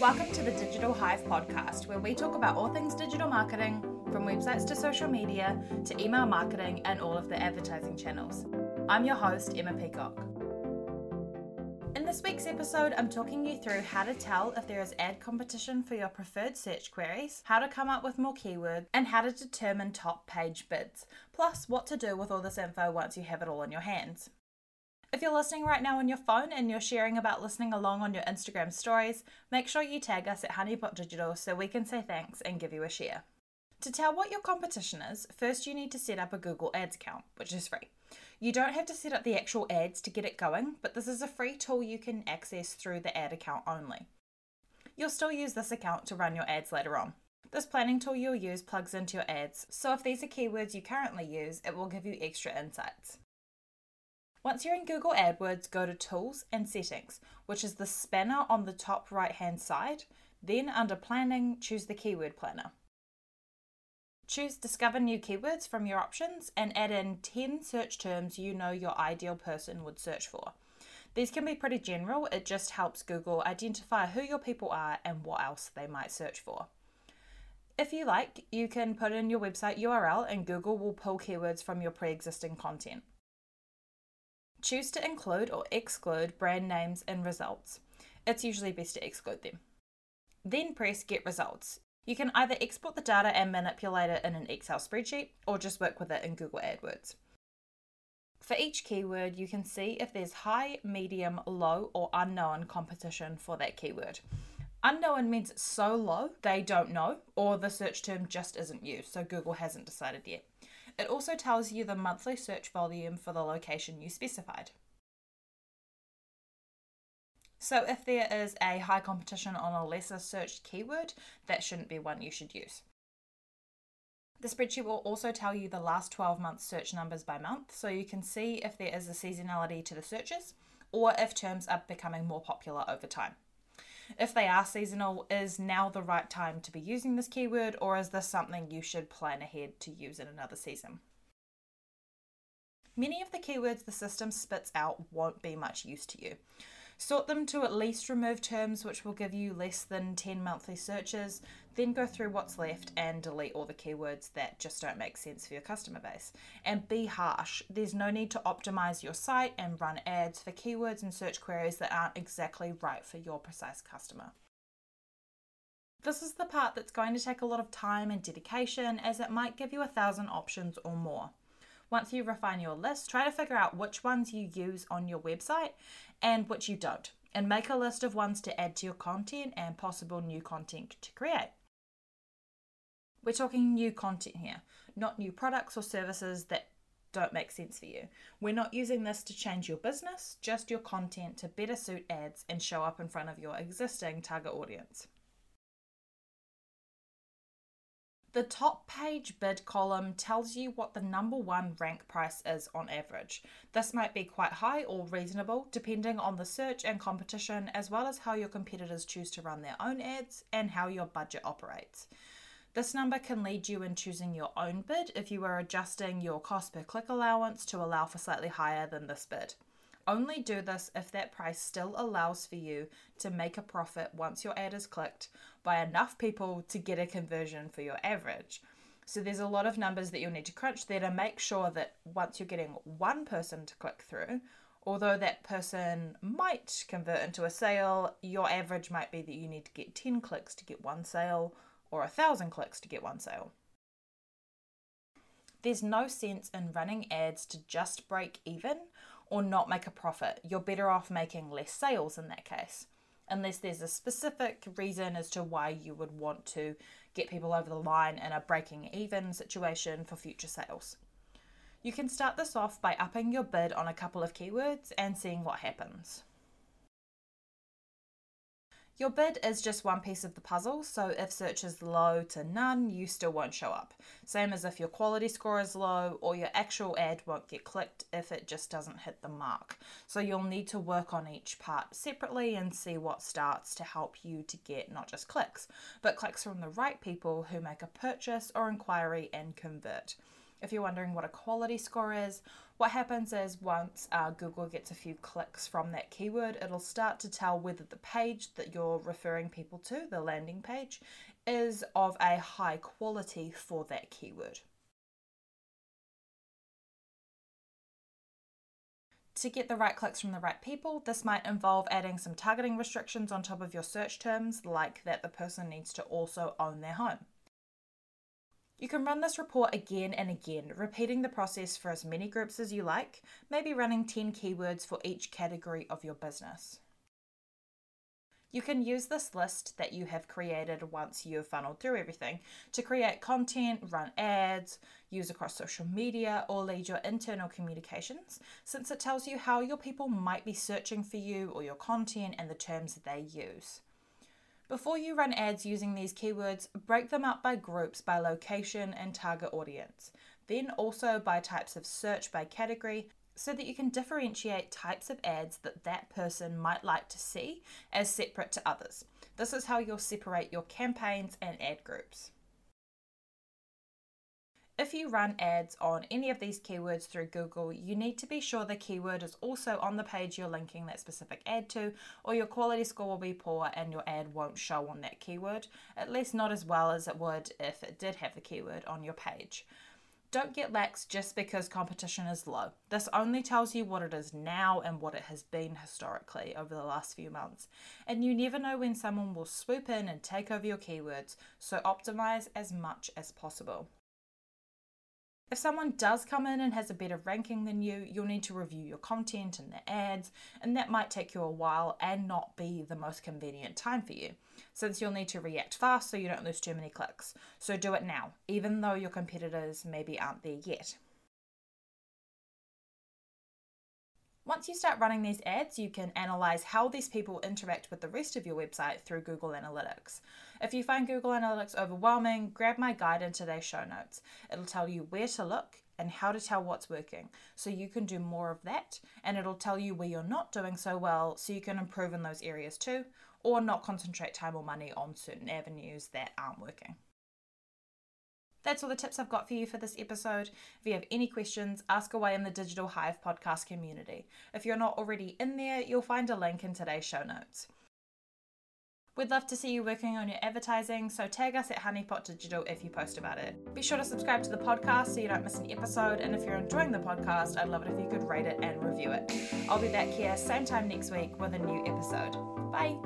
Welcome to the Digital Hive podcast, where we talk about all things digital marketing, from websites to social media to email marketing and all of the advertising channels. I'm your host, Emma Peacock. In this week's episode, I'm talking you through how to tell if there is ad competition for your preferred search queries, how to come up with more keywords, and how to determine top page bids, plus what to do with all this info once you have it all in your hands. If you're listening right now on your phone and you're sharing about listening along on your Instagram stories, make sure you tag us at Honeypot Digital so we can say thanks and give you a share. To tell what your competition is, first you need to set up a Google Ads account, which is free. You don't have to set up the actual ads to get it going, but this is a free tool you can access through the ad account only. You'll still use this account to run your ads later on. This planning tool you'll use plugs into your ads, so if these are keywords you currently use, it will give you extra insights. Once you're in Google AdWords, go to Tools and Settings, which is the spanner on the top right hand side. Then, under Planning, choose the Keyword Planner. Choose Discover New Keywords from your options and add in 10 search terms you know your ideal person would search for. These can be pretty general, it just helps Google identify who your people are and what else they might search for. If you like, you can put in your website URL and Google will pull keywords from your pre existing content. Choose to include or exclude brand names in results. It's usually best to exclude them. Then press Get Results. You can either export the data and manipulate it in an Excel spreadsheet or just work with it in Google AdWords. For each keyword, you can see if there's high, medium, low, or unknown competition for that keyword. Unknown means it's so low they don't know, or the search term just isn't used, so Google hasn't decided yet. It also tells you the monthly search volume for the location you specified. So if there is a high competition on a lesser searched keyword, that shouldn't be one you should use. The spreadsheet will also tell you the last 12 months search numbers by month, so you can see if there is a seasonality to the searches or if terms are becoming more popular over time. If they are seasonal, is now the right time to be using this keyword, or is this something you should plan ahead to use in another season? Many of the keywords the system spits out won't be much use to you. Sort them to at least remove terms which will give you less than 10 monthly searches, then go through what's left and delete all the keywords that just don't make sense for your customer base. And be harsh. There's no need to optimize your site and run ads for keywords and search queries that aren't exactly right for your precise customer. This is the part that's going to take a lot of time and dedication as it might give you a thousand options or more. Once you refine your list, try to figure out which ones you use on your website and which you don't, and make a list of ones to add to your content and possible new content to create. We're talking new content here, not new products or services that don't make sense for you. We're not using this to change your business, just your content to better suit ads and show up in front of your existing target audience. The top page bid column tells you what the number one rank price is on average. This might be quite high or reasonable depending on the search and competition, as well as how your competitors choose to run their own ads and how your budget operates. This number can lead you in choosing your own bid if you are adjusting your cost per click allowance to allow for slightly higher than this bid. Only do this if that price still allows for you to make a profit once your ad is clicked by enough people to get a conversion for your average. So there's a lot of numbers that you'll need to crunch there to make sure that once you're getting one person to click through, although that person might convert into a sale, your average might be that you need to get 10 clicks to get one sale or a thousand clicks to get one sale. There's no sense in running ads to just break even or not make a profit. You're better off making less sales in that case, unless there's a specific reason as to why you would want to get people over the line in a breaking even situation for future sales. You can start this off by upping your bid on a couple of keywords and seeing what happens. Your bid is just one piece of the puzzle, so if search is low to none, you still won't show up. Same as if your quality score is low or your actual ad won't get clicked if it just doesn't hit the mark. So you'll need to work on each part separately and see what starts to help you to get not just clicks, but clicks from the right people who make a purchase or inquiry and convert. If you're wondering what a quality score is, What happens is once uh, Google gets a few clicks from that keyword, it'll start to tell whether the page that you're referring people to, the landing page, is of a high quality for that keyword. To get the right clicks from the right people, this might involve adding some targeting restrictions on top of your search terms, like that the person needs to also own their home. You can run this report again and again, repeating the process for as many groups as you like, maybe running 10 keywords for each category of your business. You can use this list that you have created once you've funneled through everything to create content, run ads, use across social media, or lead your internal communications, since it tells you how your people might be searching for you or your content and the terms they use. Before you run ads using these keywords, break them up by groups by location and target audience, then also by types of search by category, so that you can differentiate types of ads that that person might like to see as separate to others. This is how you'll separate your campaigns and ad groups. If you run ads on any of these keywords through Google, you need to be sure the keyword is also on the page you're linking that specific ad to, or your quality score will be poor and your ad won't show on that keyword, at least not as well as it would if it did have the keyword on your page. Don't get lax just because competition is low. This only tells you what it is now and what it has been historically over the last few months. And you never know when someone will swoop in and take over your keywords, so optimize as much as possible. If someone does come in and has a better ranking than you, you'll need to review your content and the ads, and that might take you a while and not be the most convenient time for you, since you'll need to react fast so you don't lose too many clicks. So do it now, even though your competitors maybe aren't there yet. Once you start running these ads, you can analyze how these people interact with the rest of your website through Google Analytics. If you find Google Analytics overwhelming, grab my guide in today's show notes. It'll tell you where to look and how to tell what's working so you can do more of that, and it'll tell you where you're not doing so well so you can improve in those areas too, or not concentrate time or money on certain avenues that aren't working. That's all the tips I've got for you for this episode. If you have any questions, ask away in the Digital Hive podcast community. If you're not already in there, you'll find a link in today's show notes. We'd love to see you working on your advertising, so tag us at Honeypot Digital if you post about it. Be sure to subscribe to the podcast so you don't miss an episode, and if you're enjoying the podcast, I'd love it if you could rate it and review it. I'll be back here same time next week with a new episode. Bye!